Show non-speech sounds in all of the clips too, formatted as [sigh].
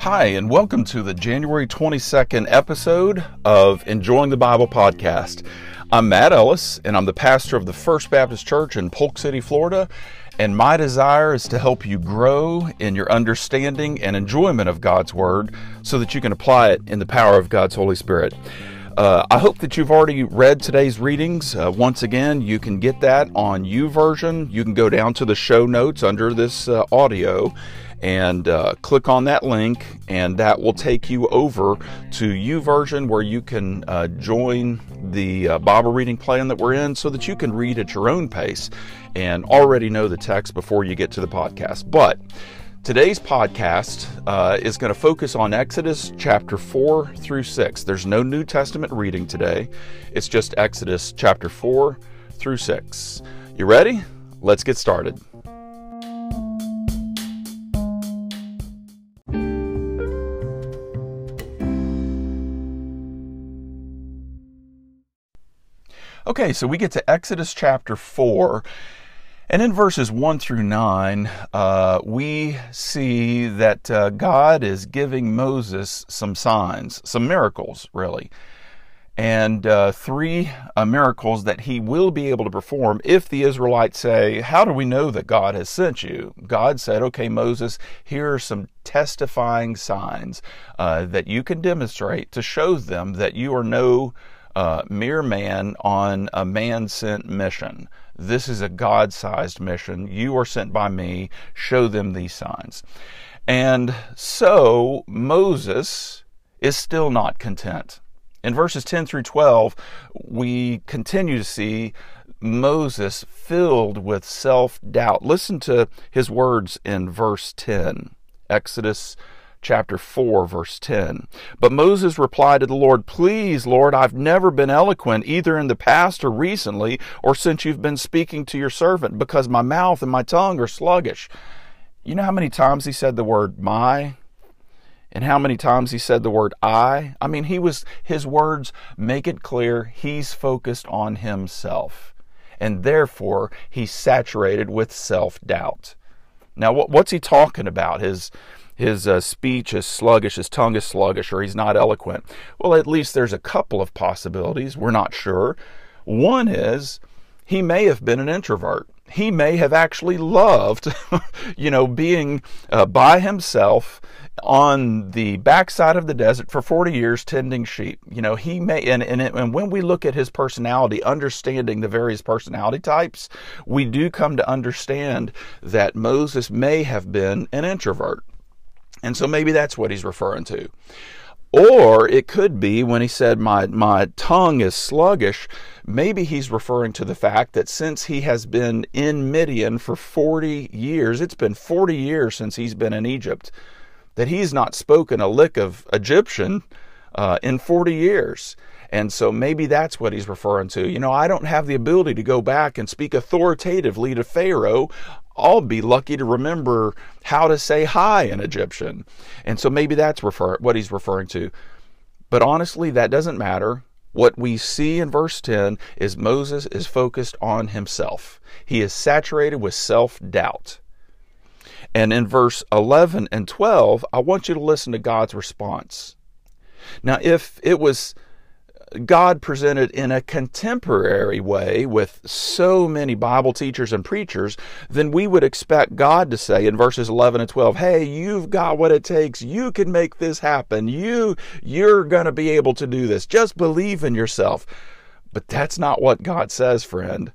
Hi, and welcome to the January 22nd episode of Enjoying the Bible podcast. I'm Matt Ellis, and I'm the pastor of the First Baptist Church in Polk City, Florida. And my desire is to help you grow in your understanding and enjoyment of God's Word so that you can apply it in the power of God's Holy Spirit. Uh, I hope that you've already read today's readings. Uh, once again, you can get that on YouVersion. You can go down to the show notes under this uh, audio and uh, click on that link, and that will take you over to YouVersion where you can uh, join the uh, Bible reading plan that we're in so that you can read at your own pace and already know the text before you get to the podcast. But Today's podcast uh, is going to focus on Exodus chapter 4 through 6. There's no New Testament reading today, it's just Exodus chapter 4 through 6. You ready? Let's get started. Okay, so we get to Exodus chapter 4. And in verses 1 through 9, uh, we see that uh, God is giving Moses some signs, some miracles, really. And uh, three uh, miracles that he will be able to perform if the Israelites say, How do we know that God has sent you? God said, Okay, Moses, here are some testifying signs uh, that you can demonstrate to show them that you are no uh, mere man on a man sent mission. This is a God sized mission. You are sent by me. Show them these signs. And so Moses is still not content. In verses 10 through 12, we continue to see Moses filled with self doubt. Listen to his words in verse 10, Exodus chapter 4, verse 10. But Moses replied to the Lord, Please, Lord, I've never been eloquent, either in the past or recently, or since you've been speaking to your servant, because my mouth and my tongue are sluggish. You know how many times he said the word my? And how many times he said the word I? I mean, he was, his words make it clear he's focused on himself. And therefore, he's saturated with self doubt. Now, what's he talking about? His, his uh, speech is sluggish, his tongue is sluggish, or he's not eloquent. Well, at least there's a couple of possibilities. We're not sure. One is he may have been an introvert. He may have actually loved, [laughs] you know, being uh, by himself on the backside of the desert for 40 years tending sheep. You know, he may, and, and, and when we look at his personality, understanding the various personality types, we do come to understand that Moses may have been an introvert. And so maybe that's what he's referring to. Or it could be when he said, my, my tongue is sluggish, maybe he's referring to the fact that since he has been in Midian for 40 years, it's been 40 years since he's been in Egypt, that he's not spoken a lick of Egyptian uh, in 40 years. And so maybe that's what he's referring to. You know, I don't have the ability to go back and speak authoritatively to Pharaoh I'll be lucky to remember how to say hi in Egyptian. And so maybe that's refer- what he's referring to. But honestly, that doesn't matter. What we see in verse 10 is Moses is focused on himself. He is saturated with self doubt. And in verse 11 and 12, I want you to listen to God's response. Now, if it was God presented in a contemporary way with so many Bible teachers and preachers, then we would expect God to say in verses 11 and 12, "Hey, you've got what it takes. You can make this happen. You you're going to be able to do this. Just believe in yourself." But that's not what God says, friend.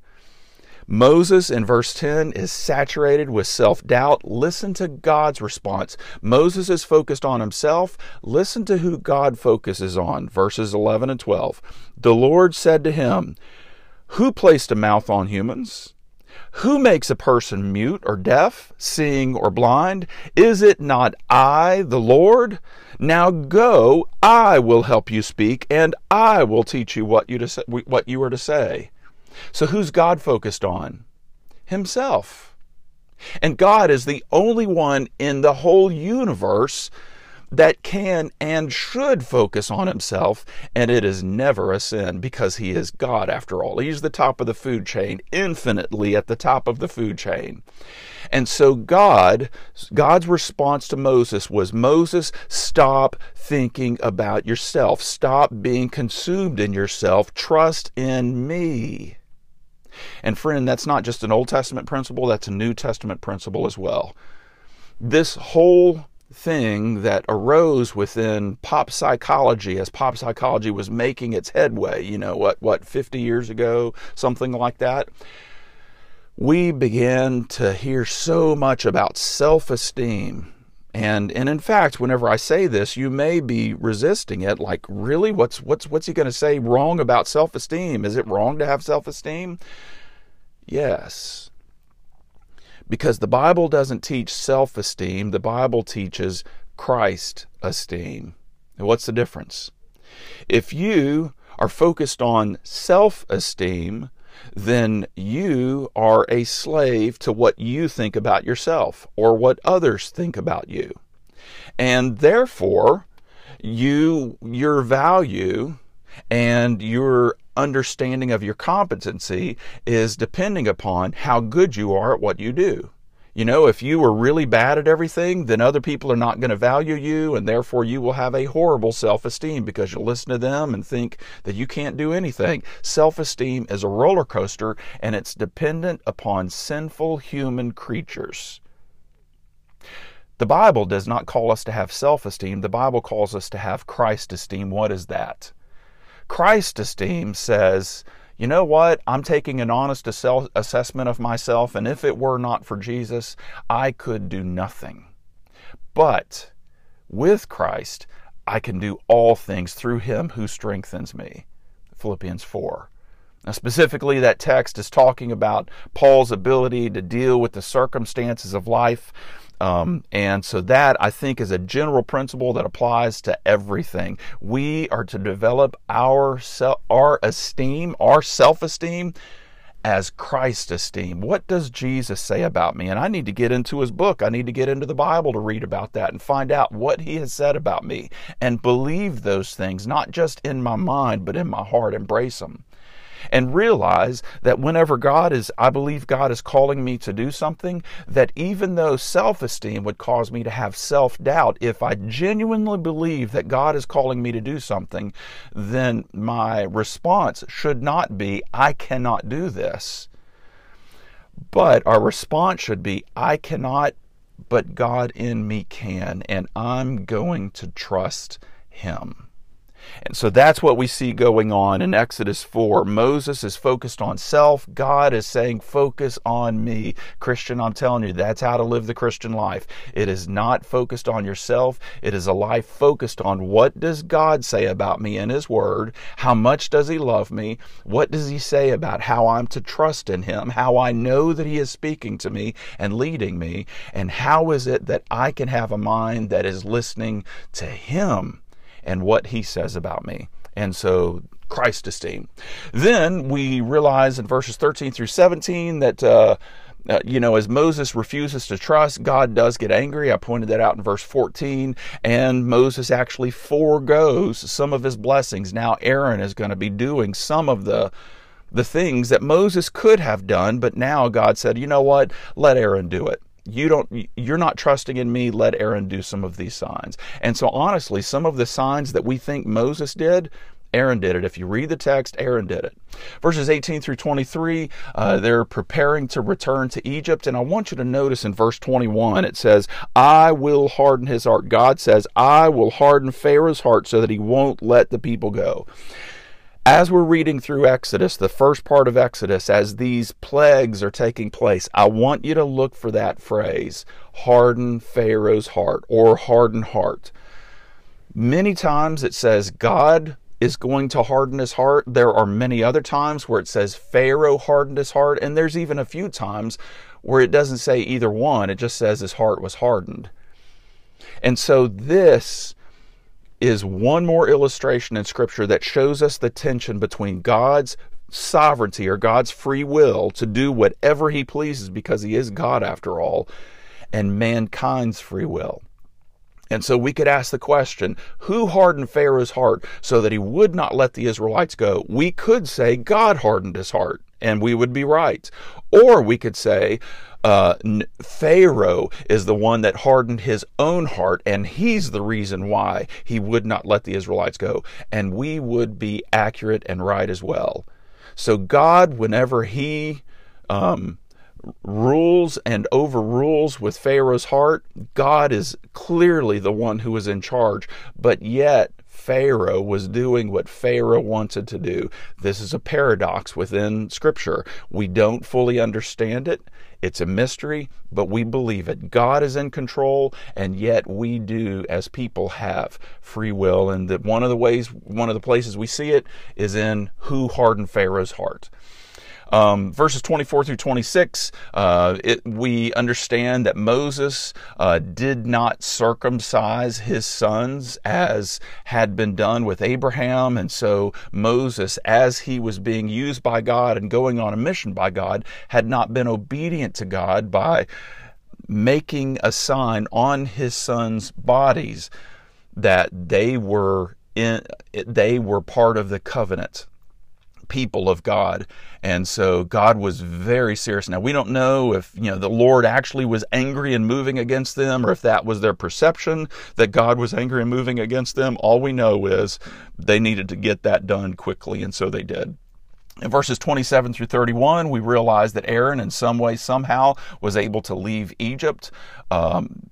Moses in verse 10 is saturated with self doubt. Listen to God's response. Moses is focused on himself. Listen to who God focuses on. Verses 11 and 12. The Lord said to him, Who placed a mouth on humans? Who makes a person mute or deaf, seeing or blind? Is it not I, the Lord? Now go, I will help you speak, and I will teach you what you, to say, what you are to say. So who's God focused on? Himself. And God is the only one in the whole universe that can and should focus on himself, and it is never a sin because he is God after all. He's the top of the food chain, infinitely at the top of the food chain. And so God, God's response to Moses was Moses, stop thinking about yourself. Stop being consumed in yourself. Trust in me. And friend, that's not just an Old Testament principle, that's a New Testament principle as well. This whole thing that arose within pop psychology as pop psychology was making its headway, you know, what what 50 years ago, something like that. We began to hear so much about self-esteem. And and in fact, whenever I say this, you may be resisting it like, really? What's what's what's he going to say wrong about self-esteem? Is it wrong to have self-esteem? Yes because the Bible doesn't teach self esteem, the Bible teaches Christ esteem. what's the difference? If you are focused on self esteem, then you are a slave to what you think about yourself or what others think about you. And therefore, you your value and your understanding of your competency is depending upon how good you are at what you do. You know, if you are really bad at everything, then other people are not going to value you, and therefore you will have a horrible self esteem because you'll listen to them and think that you can't do anything. Self esteem is a roller coaster, and it's dependent upon sinful human creatures. The Bible does not call us to have self esteem, the Bible calls us to have Christ esteem. What is that? Christ esteem says, you know what? I'm taking an honest assessment of myself, and if it were not for Jesus, I could do nothing. But with Christ, I can do all things through him who strengthens me. Philippians 4. Now, specifically, that text is talking about Paul's ability to deal with the circumstances of life um, and so that I think is a general principle that applies to everything. We are to develop our self, our esteem, our self-esteem as Christ esteem. What does Jesus say about me? And I need to get into his book. I need to get into the Bible to read about that and find out what he has said about me and believe those things, not just in my mind, but in my heart. Embrace them and realize that whenever God is, I believe God is calling me to do something, that even though self esteem would cause me to have self doubt, if I genuinely believe that God is calling me to do something, then my response should not be, I cannot do this. But our response should be, I cannot, but God in me can, and I'm going to trust Him. And so that's what we see going on in Exodus 4. Moses is focused on self. God is saying, Focus on me. Christian, I'm telling you, that's how to live the Christian life. It is not focused on yourself. It is a life focused on what does God say about me in His Word? How much does He love me? What does He say about how I'm to trust in Him? How I know that He is speaking to me and leading me? And how is it that I can have a mind that is listening to Him? And what he says about me. And so Christ esteem. Then we realize in verses 13 through 17 that. Uh, uh, you know, as Moses refuses to trust, God does get angry. I pointed that out in verse 14. And Moses actually foregoes some of his blessings. Now, Aaron is going to be doing some of the the things that Moses could have done, but now God said, you know what? Let Aaron do it you don't you're not trusting in me let aaron do some of these signs and so honestly some of the signs that we think moses did Aaron did it. If you read the text, Aaron did it. Verses 18 through 23, uh, they're preparing to return to Egypt. And I want you to notice in verse 21, it says, I will harden his heart. God says, I will harden Pharaoh's heart so that he won't let the people go as we're reading through Exodus, the first part of Exodus, as these plagues are taking place, I want you to look for that phrase, harden Pharaoh's heart or harden heart. Many times it says God is going to harden his heart. There are many other times where it says Pharaoh hardened his heart, and there's even a few times where it doesn't say either one, it just says his heart was hardened. And so this is one more illustration in Scripture that shows us the tension between God's sovereignty or God's free will to do whatever He pleases because He is God after all, and mankind's free will. And so we could ask the question who hardened Pharaoh's heart so that he would not let the Israelites go? We could say God hardened his heart and we would be right. Or we could say, uh, Pharaoh is the one that hardened his own heart, and he's the reason why he would not let the Israelites go. And we would be accurate and right as well. So, God, whenever he um, rules and overrules with Pharaoh's heart, God is clearly the one who is in charge. But yet, Pharaoh was doing what Pharaoh wanted to do. This is a paradox within Scripture. We don't fully understand it. It's a mystery, but we believe it. God is in control, and yet we do, as people, have free will. And that one of the ways, one of the places we see it is in who hardened Pharaoh's heart. Um, verses 24 through 26, uh, it, we understand that Moses uh, did not circumcise his sons as had been done with Abraham. And so Moses, as he was being used by God and going on a mission by God, had not been obedient to God by making a sign on his sons' bodies that they were in, they were part of the covenant people of God. And so God was very serious. Now we don't know if, you know, the Lord actually was angry and moving against them or if that was their perception that God was angry and moving against them. All we know is they needed to get that done quickly and so they did. In verses 27 through 31, we realize that Aaron, in some way, somehow, was able to leave Egypt um,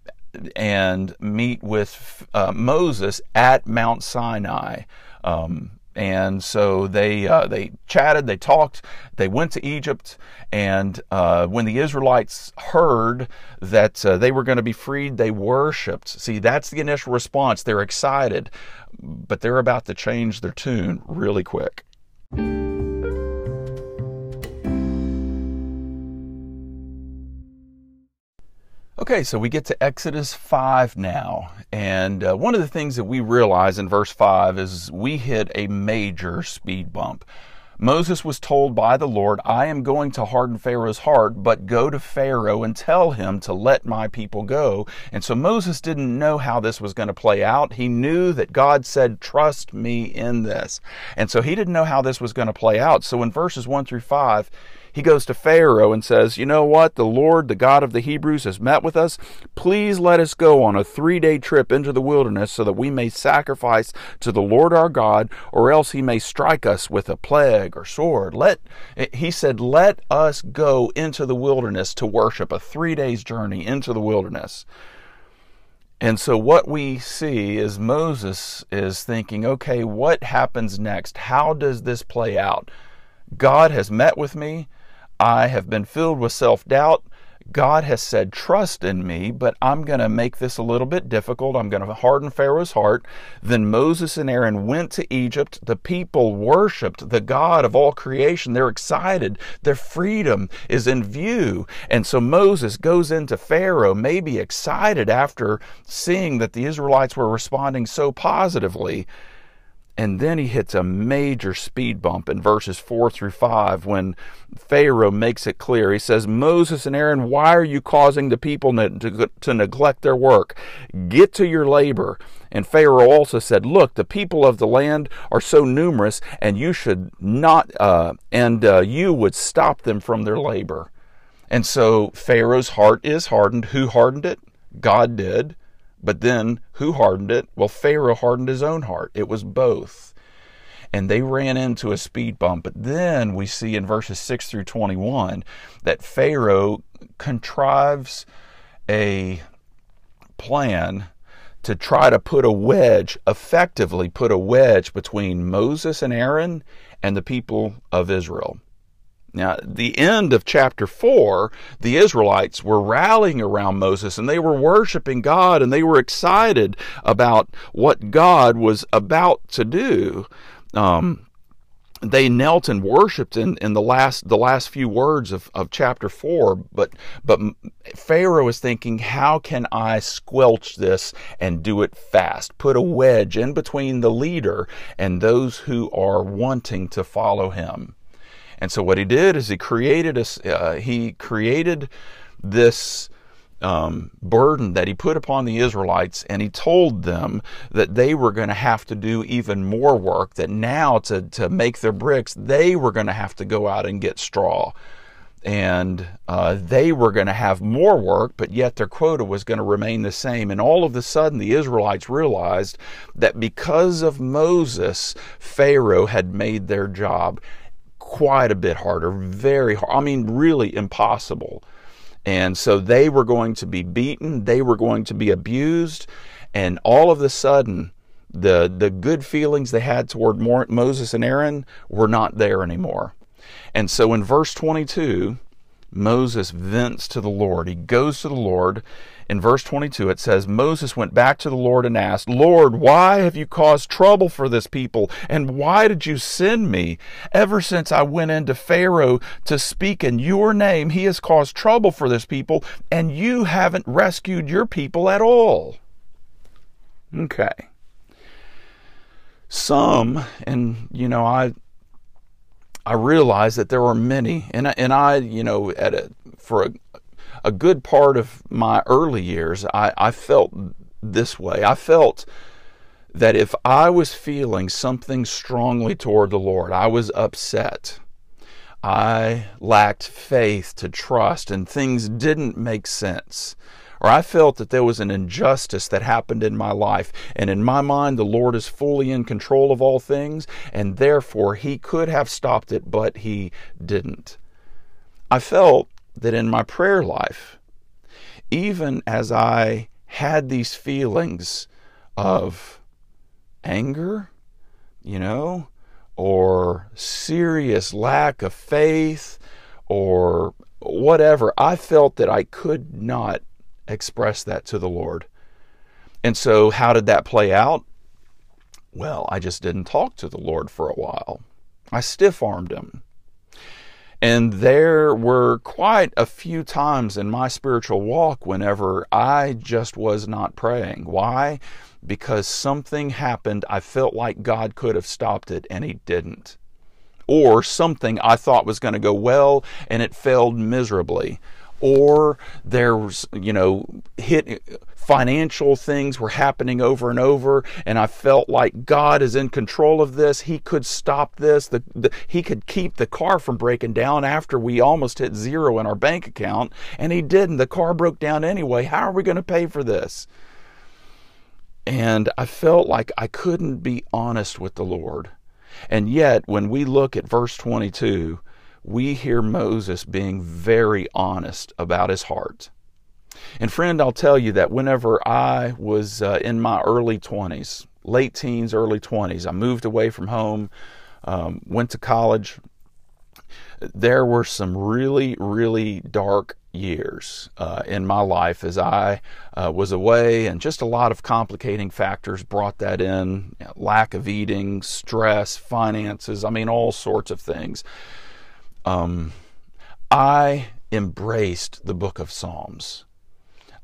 and meet with uh, Moses at Mount Sinai. Um, and so they uh, they chatted, they talked, they went to Egypt, and uh, when the Israelites heard that uh, they were going to be freed, they worshipped. See, that's the initial response. They're excited, but they're about to change their tune really quick. Okay, so we get to Exodus 5 now. And uh, one of the things that we realize in verse 5 is we hit a major speed bump. Moses was told by the Lord, I am going to harden Pharaoh's heart, but go to Pharaoh and tell him to let my people go. And so Moses didn't know how this was going to play out. He knew that God said, Trust me in this. And so he didn't know how this was going to play out. So in verses 1 through 5, he goes to Pharaoh and says, You know what? The Lord, the God of the Hebrews, has met with us. Please let us go on a three day trip into the wilderness so that we may sacrifice to the Lord our God, or else he may strike us with a plague or sword. Let, he said, Let us go into the wilderness to worship, a three days journey into the wilderness. And so, what we see is Moses is thinking, okay, what happens next? How does this play out? God has met with me. I have been filled with self doubt. God has said, trust in me, but I'm going to make this a little bit difficult. I'm going to harden Pharaoh's heart. Then Moses and Aaron went to Egypt. The people worshiped the God of all creation. They're excited. Their freedom is in view. And so Moses goes into Pharaoh, maybe excited after seeing that the Israelites were responding so positively. And then he hits a major speed bump in verses 4 through 5 when Pharaoh makes it clear. He says, Moses and Aaron, why are you causing the people to, to neglect their work? Get to your labor. And Pharaoh also said, Look, the people of the land are so numerous, and you should not, uh, and uh, you would stop them from their labor. And so Pharaoh's heart is hardened. Who hardened it? God did. But then who hardened it? Well, Pharaoh hardened his own heart. It was both. And they ran into a speed bump. But then we see in verses 6 through 21 that Pharaoh contrives a plan to try to put a wedge, effectively put a wedge between Moses and Aaron and the people of Israel. Now, the end of chapter 4, the Israelites were rallying around Moses and they were worshiping God and they were excited about what God was about to do. Um, they knelt and worshipped in, in the last the last few words of, of chapter four, but but Pharaoh is thinking, how can I squelch this and do it fast? Put a wedge in between the leader and those who are wanting to follow him. And so what he did is he created a, uh, he created this um, burden that he put upon the Israelites, and he told them that they were going to have to do even more work, that now to, to make their bricks, they were going to have to go out and get straw. And uh, they were going to have more work, but yet their quota was going to remain the same. And all of a sudden, the Israelites realized that because of Moses, Pharaoh had made their job quite a bit harder, very hard. I mean, really impossible. And so they were going to be beaten, they were going to be abused, and all of a sudden, the, the good feelings they had toward Moses and Aaron were not there anymore. And so in verse 22, Moses vents to the Lord. He goes to the Lord in verse 22, it says, Moses went back to the Lord and asked, Lord, why have you caused trouble for this people? And why did you send me? Ever since I went into Pharaoh to speak in your name, he has caused trouble for this people, and you haven't rescued your people at all. Okay. Some, and you know, I I realized that there were many, and I, and I, you know, at a for a, a good part of my early years, I, I felt this way. I felt that if I was feeling something strongly toward the Lord, I was upset. I lacked faith to trust, and things didn't make sense. Or I felt that there was an injustice that happened in my life, and in my mind, the Lord is fully in control of all things, and therefore He could have stopped it, but He didn't. I felt that in my prayer life, even as I had these feelings of anger, you know, or serious lack of faith, or whatever, I felt that I could not express that to the Lord. And so, how did that play out? Well, I just didn't talk to the Lord for a while. I stiff armed him. And there were quite a few times in my spiritual walk whenever I just was not praying. Why? Because something happened. I felt like God could have stopped it, and He didn't. Or something I thought was going to go well, and it failed miserably or there was, you know, hit financial things were happening over and over and I felt like God is in control of this. He could stop this. The, the, he could keep the car from breaking down after we almost hit zero in our bank account and he didn't. The car broke down anyway. How are we going to pay for this? And I felt like I couldn't be honest with the Lord. And yet, when we look at verse 22, we hear Moses being very honest about his heart. And friend, I'll tell you that whenever I was uh, in my early 20s, late teens, early 20s, I moved away from home, um, went to college. There were some really, really dark years uh, in my life as I uh, was away, and just a lot of complicating factors brought that in you know, lack of eating, stress, finances, I mean, all sorts of things um, I embraced the book of Psalms.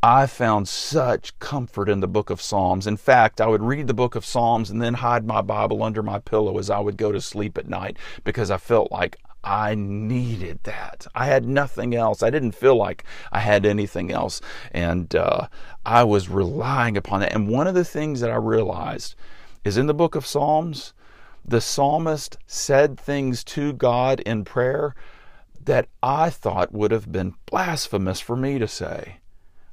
I found such comfort in the book of Psalms. In fact, I would read the book of Psalms and then hide my Bible under my pillow as I would go to sleep at night because I felt like I needed that. I had nothing else. I didn't feel like I had anything else. And uh, I was relying upon that. And one of the things that I realized is in the book of Psalms, the psalmist said things to God in prayer that I thought would have been blasphemous for me to say.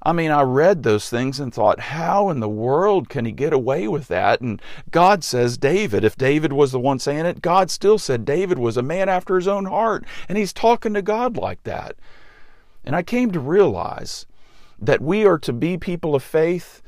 I mean, I read those things and thought, how in the world can he get away with that? And God says David, if David was the one saying it, God still said David was a man after his own heart. And he's talking to God like that. And I came to realize that we are to be people of faith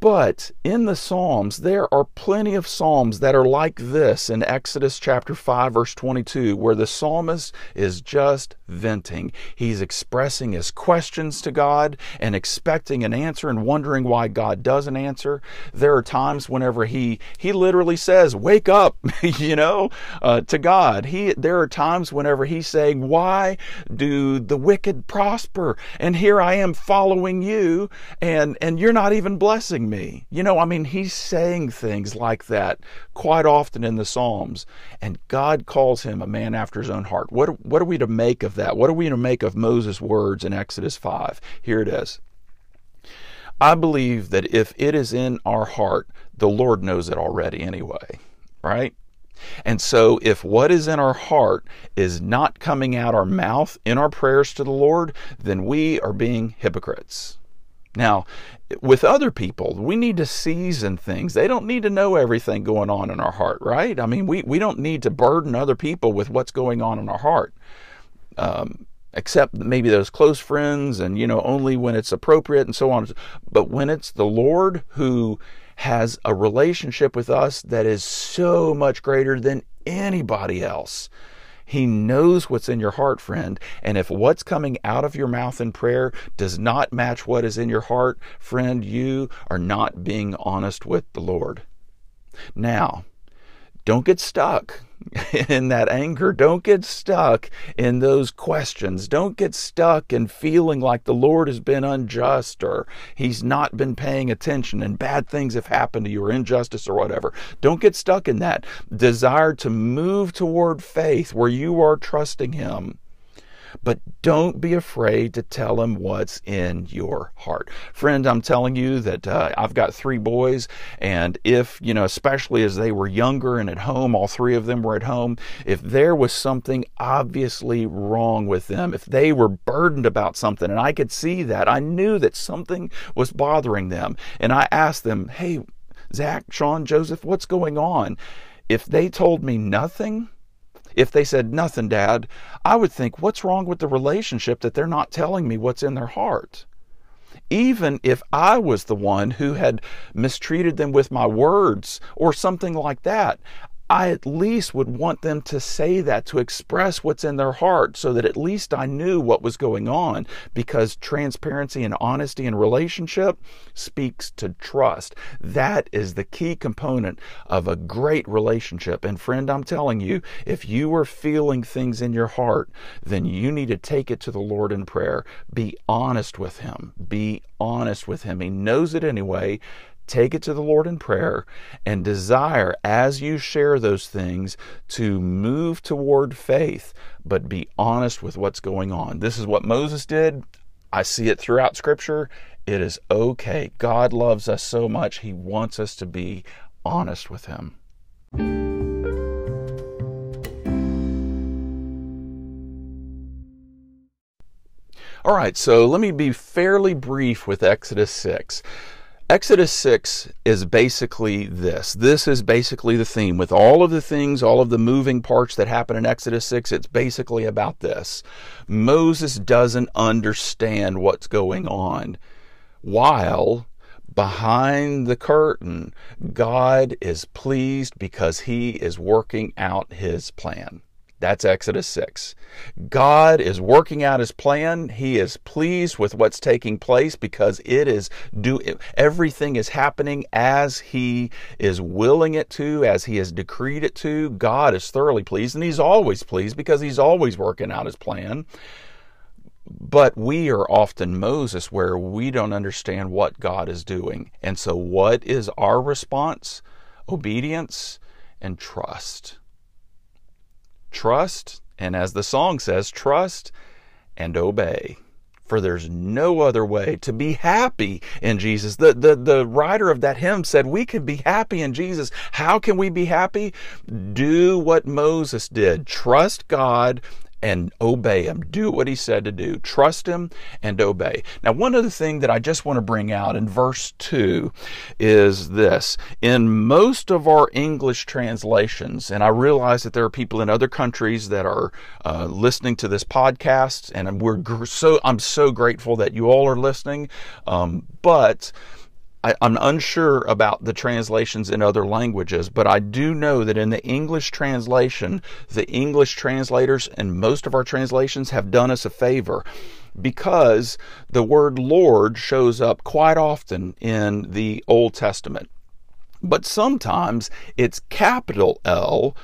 but in the Psalms, there are plenty of Psalms that are like this in Exodus chapter 5, verse 22, where the psalmist is just venting. He's expressing his questions to God and expecting an answer and wondering why God doesn't answer. There are times whenever he, he literally says, Wake up, [laughs] you know, uh, to God. He, there are times whenever he's saying, Why do the wicked prosper? And here I am following you, and, and you're not even blessed blessing me. You know, I mean, he's saying things like that quite often in the Psalms, and God calls him a man after his own heart. What, what are we to make of that? What are we to make of Moses' words in Exodus 5? Here it is. I believe that if it is in our heart, the Lord knows it already anyway, right? And so, if what is in our heart is not coming out our mouth in our prayers to the Lord, then we are being hypocrites. Now, with other people, we need to season things. They don't need to know everything going on in our heart, right? I mean, we, we don't need to burden other people with what's going on in our heart. Um, except maybe those close friends and, you know, only when it's appropriate and so on. But when it's the Lord who has a relationship with us that is so much greater than anybody else, he knows what's in your heart, friend. And if what's coming out of your mouth in prayer does not match what is in your heart, friend, you are not being honest with the Lord. Now, don't get stuck [laughs] in that anger. Don't get stuck in those questions. Don't get stuck in feeling like the Lord has been unjust or he's not been paying attention and bad things have happened to you or injustice or whatever. Don't get stuck in that. Desire to move toward faith where you are trusting him but don't be afraid to tell him what's in your heart. Friend, I'm telling you that uh, I've got three boys, and if, you know, especially as they were younger and at home, all three of them were at home, if there was something obviously wrong with them, if they were burdened about something, and I could see that, I knew that something was bothering them, and I asked them, hey, Zach, Sean, Joseph, what's going on? If they told me nothing, if they said, Nothing, Dad, I would think, What's wrong with the relationship that they're not telling me what's in their heart? Even if I was the one who had mistreated them with my words or something like that, I at least would want them to say that, to express what's in their heart, so that at least I knew what was going on. Because transparency and honesty in relationship speaks to trust. That is the key component of a great relationship. And friend, I'm telling you, if you are feeling things in your heart, then you need to take it to the Lord in prayer. Be honest with Him. Be honest with Him. He knows it anyway take it to the Lord in prayer and desire as you share those things to move toward faith, but be honest with what's going on. This is what Moses did. I see it throughout Scripture. It is okay. God loves us so much, He wants us to be honest with Him. All right, so let me be fairly brief with Exodus 6. Exodus 6 is basically this. This is basically the theme. With all of the things, all of the moving parts that happen in Exodus 6, it's basically about this. Moses doesn't understand what's going on, while behind the curtain, God is pleased because he is working out his plan. That's Exodus 6. God is working out his plan. He is pleased with what's taking place because it is do everything is happening as he is willing it to, as he has decreed it to. God is thoroughly pleased and he's always pleased because he's always working out his plan. But we are often Moses where we don't understand what God is doing. And so what is our response? Obedience and trust. Trust, and as the song says, trust and obey. For there's no other way to be happy in Jesus. The, the, the writer of that hymn said, We can be happy in Jesus. How can we be happy? Do what Moses did. Trust God and obey him. Do what he said to do. Trust him and obey. Now, one other thing that I just want to bring out in verse 2 is this. In most of our English translations, and I realize that there are people in other countries that are uh, listening to this podcast, and we're so I'm so grateful that you all are listening. Um, but I, am unsure about the translations in other languages, but I do know that in the English translation, the English translators and most of our translations have done us a favor because the word Lord shows up quite often in the Old Testament. But sometimes it's capital L,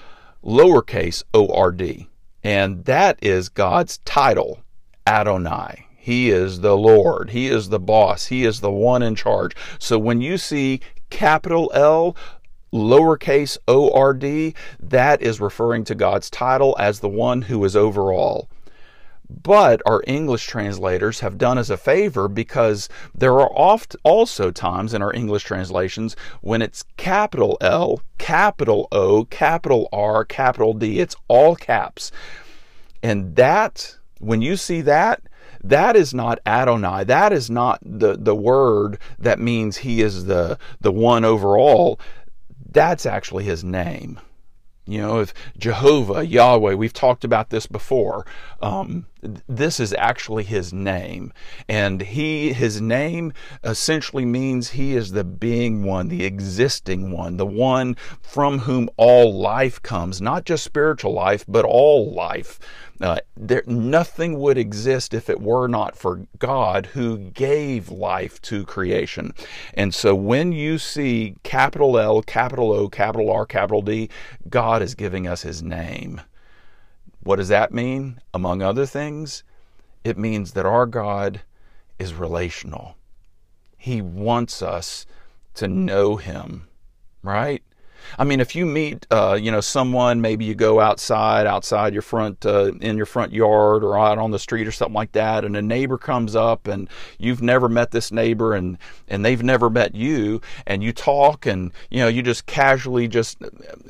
lowercase o r d, and that is God's title, Adonai. He is the Lord. He is the boss. He is the one in charge. So when you see capital L, lowercase o r d, that is referring to God's title as the one who is over all. But our English translators have done us a favor because there are oft also times in our English translations when it's capital L, capital O, capital R, capital D. It's all caps. And that, when you see that, that is not Adonai. That is not the, the word that means he is the, the one overall. That's actually his name. You know, if Jehovah, Yahweh, we've talked about this before. Um, this is actually his name. And he, his name essentially means he is the being one, the existing one, the one from whom all life comes, not just spiritual life, but all life. Uh, there, nothing would exist if it were not for God who gave life to creation. And so when you see capital L, capital O, capital R, capital D, God is giving us his name. What does that mean? Among other things, it means that our God is relational. He wants us to know him, right? I mean, if you meet, uh, you know, someone, maybe you go outside, outside your front, uh, in your front yard or out on the street or something like that, and a neighbor comes up and you've never met this neighbor and, and they've never met you, and you talk and, you know, you just casually just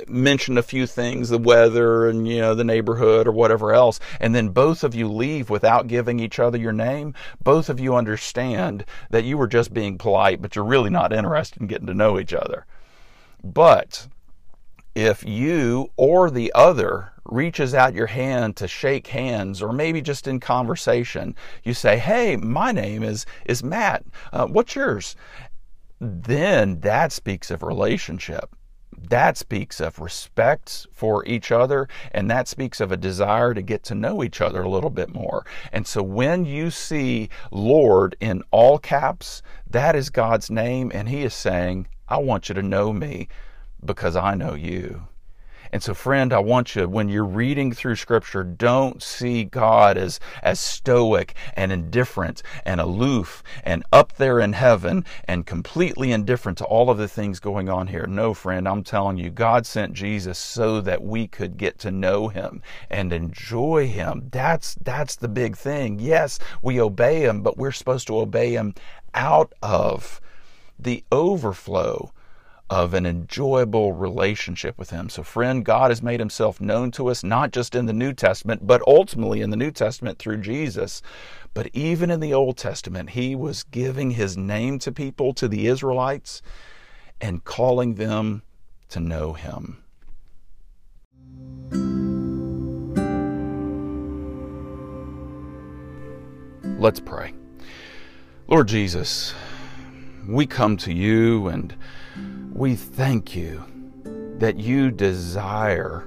mention a few things, the weather and, you know, the neighborhood or whatever else, and then both of you leave without giving each other your name, both of you understand that you were just being polite, but you're really not interested in getting to know each other. But if you or the other reaches out your hand to shake hands or maybe just in conversation you say hey my name is is matt. Uh, what's yours? Then that speaks of relationship. That speaks of respect for each other and that speaks of a desire to get to know each other a little bit more. And so when you see lord in all caps that is god's name and he is saying I want you to know me because I know you. And so, friend, I want you, when you're reading through Scripture, don't see God as, as stoic and indifferent and aloof and up there in heaven and completely indifferent to all of the things going on here. No, friend, I'm telling you, God sent Jesus so that we could get to know Him and enjoy Him. That's, that's the big thing. Yes, we obey Him, but we're supposed to obey Him out of the overflow of an enjoyable relationship with Him. So, friend, God has made Himself known to us, not just in the New Testament, but ultimately in the New Testament through Jesus. But even in the Old Testament, He was giving His name to people, to the Israelites, and calling them to know Him. Let's pray. Lord Jesus, we come to you and we thank you that you desire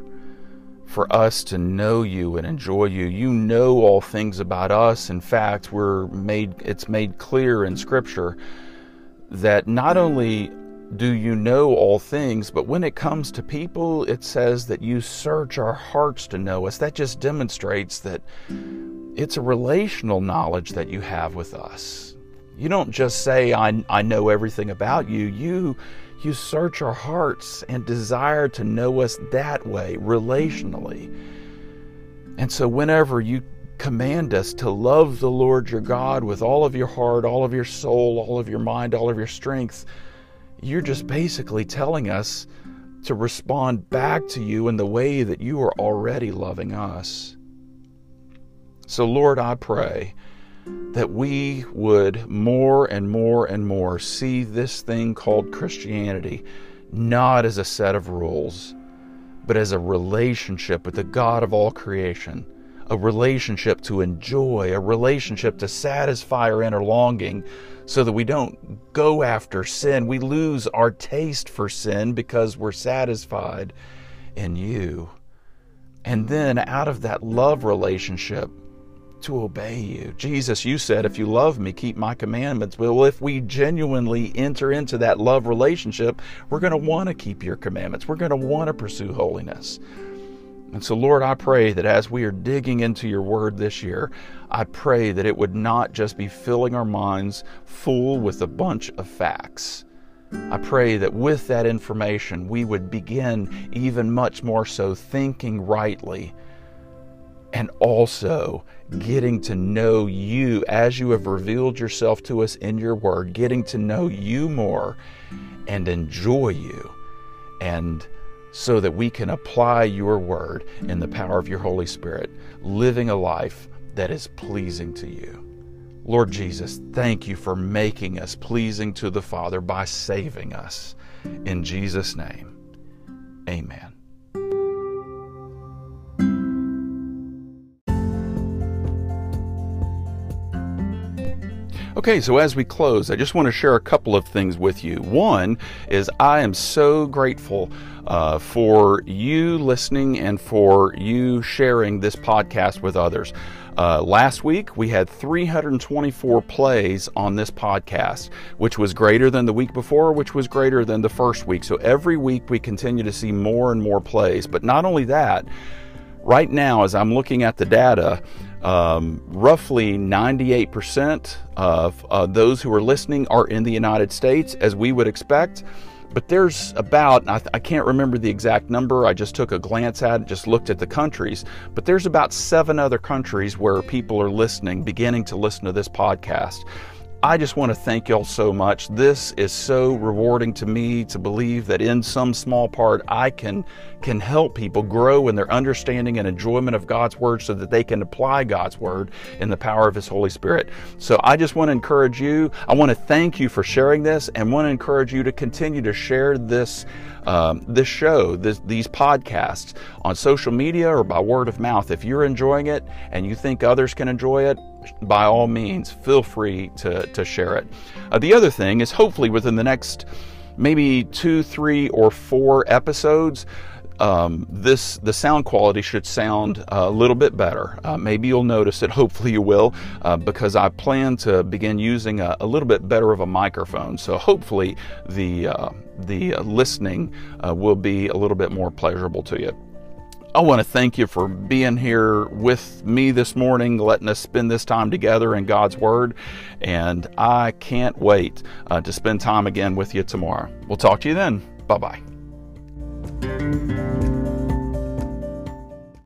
for us to know you and enjoy you. You know all things about us. In fact, we're made it's made clear in scripture that not only do you know all things, but when it comes to people, it says that you search our hearts to know us. That just demonstrates that it's a relational knowledge that you have with us. You don't just say, I, I know everything about you. You, you search our hearts and desire to know us that way, relationally. And so, whenever you command us to love the Lord your God with all of your heart, all of your soul, all of your mind, all of your strength, you're just basically telling us to respond back to you in the way that you are already loving us. So, Lord, I pray that we would more and more and more see this thing called Christianity not as a set of rules, but as a relationship with the God of all creation, a relationship to enjoy, a relationship to satisfy our inner longing so that we don't go after sin. We lose our taste for sin because we're satisfied in you. And then out of that love relationship, to obey you. Jesus, you said, if you love me, keep my commandments. Well, if we genuinely enter into that love relationship, we're going to want to keep your commandments. We're going to want to pursue holiness. And so, Lord, I pray that as we are digging into your word this year, I pray that it would not just be filling our minds full with a bunch of facts. I pray that with that information, we would begin even much more so thinking rightly and also getting to know you as you have revealed yourself to us in your word, getting to know you more and enjoy you. And so that we can apply your word in the power of your Holy Spirit, living a life that is pleasing to you. Lord Jesus, thank you for making us pleasing to the Father by saving us. In Jesus' name, amen. Okay, so as we close, I just want to share a couple of things with you. One is I am so grateful uh, for you listening and for you sharing this podcast with others. Uh, last week, we had 324 plays on this podcast, which was greater than the week before, which was greater than the first week. So every week, we continue to see more and more plays. But not only that, right now, as I'm looking at the data, um, roughly 98% of uh, those who are listening are in the United States, as we would expect. But there's about, I, I, can't remember the exact number, I just took a glance at it, just looked at the countries, but there's about seven other countries where people are listening, beginning to listen to this podcast. I just want to thank y'all so much. This is so rewarding to me to believe that in some small part I can can help people grow in their understanding and enjoyment of God's word so that they can apply God's word in the power of his Holy Spirit. So I just want to encourage you. I want to thank you for sharing this and want to encourage you to continue to share this um, this show, this, these podcasts on social media or by word of mouth. If you're enjoying it and you think others can enjoy it, by all means, feel free to, to share it. Uh, the other thing is hopefully within the next maybe two, three, or four episodes, um, this the sound quality should sound a little bit better. Uh, maybe you'll notice it. [laughs] Hopefully you will, uh, because I plan to begin using a, a, little bit better of a microphone. So hopefully the uh, the listening uh, will be a little bit more pleasurable to you. I want to thank you for being here with me this morning, letting us spend this time together in God's Word. And I can't wait uh, to spend time again with you tomorrow. We'll talk to you then. Bye bye.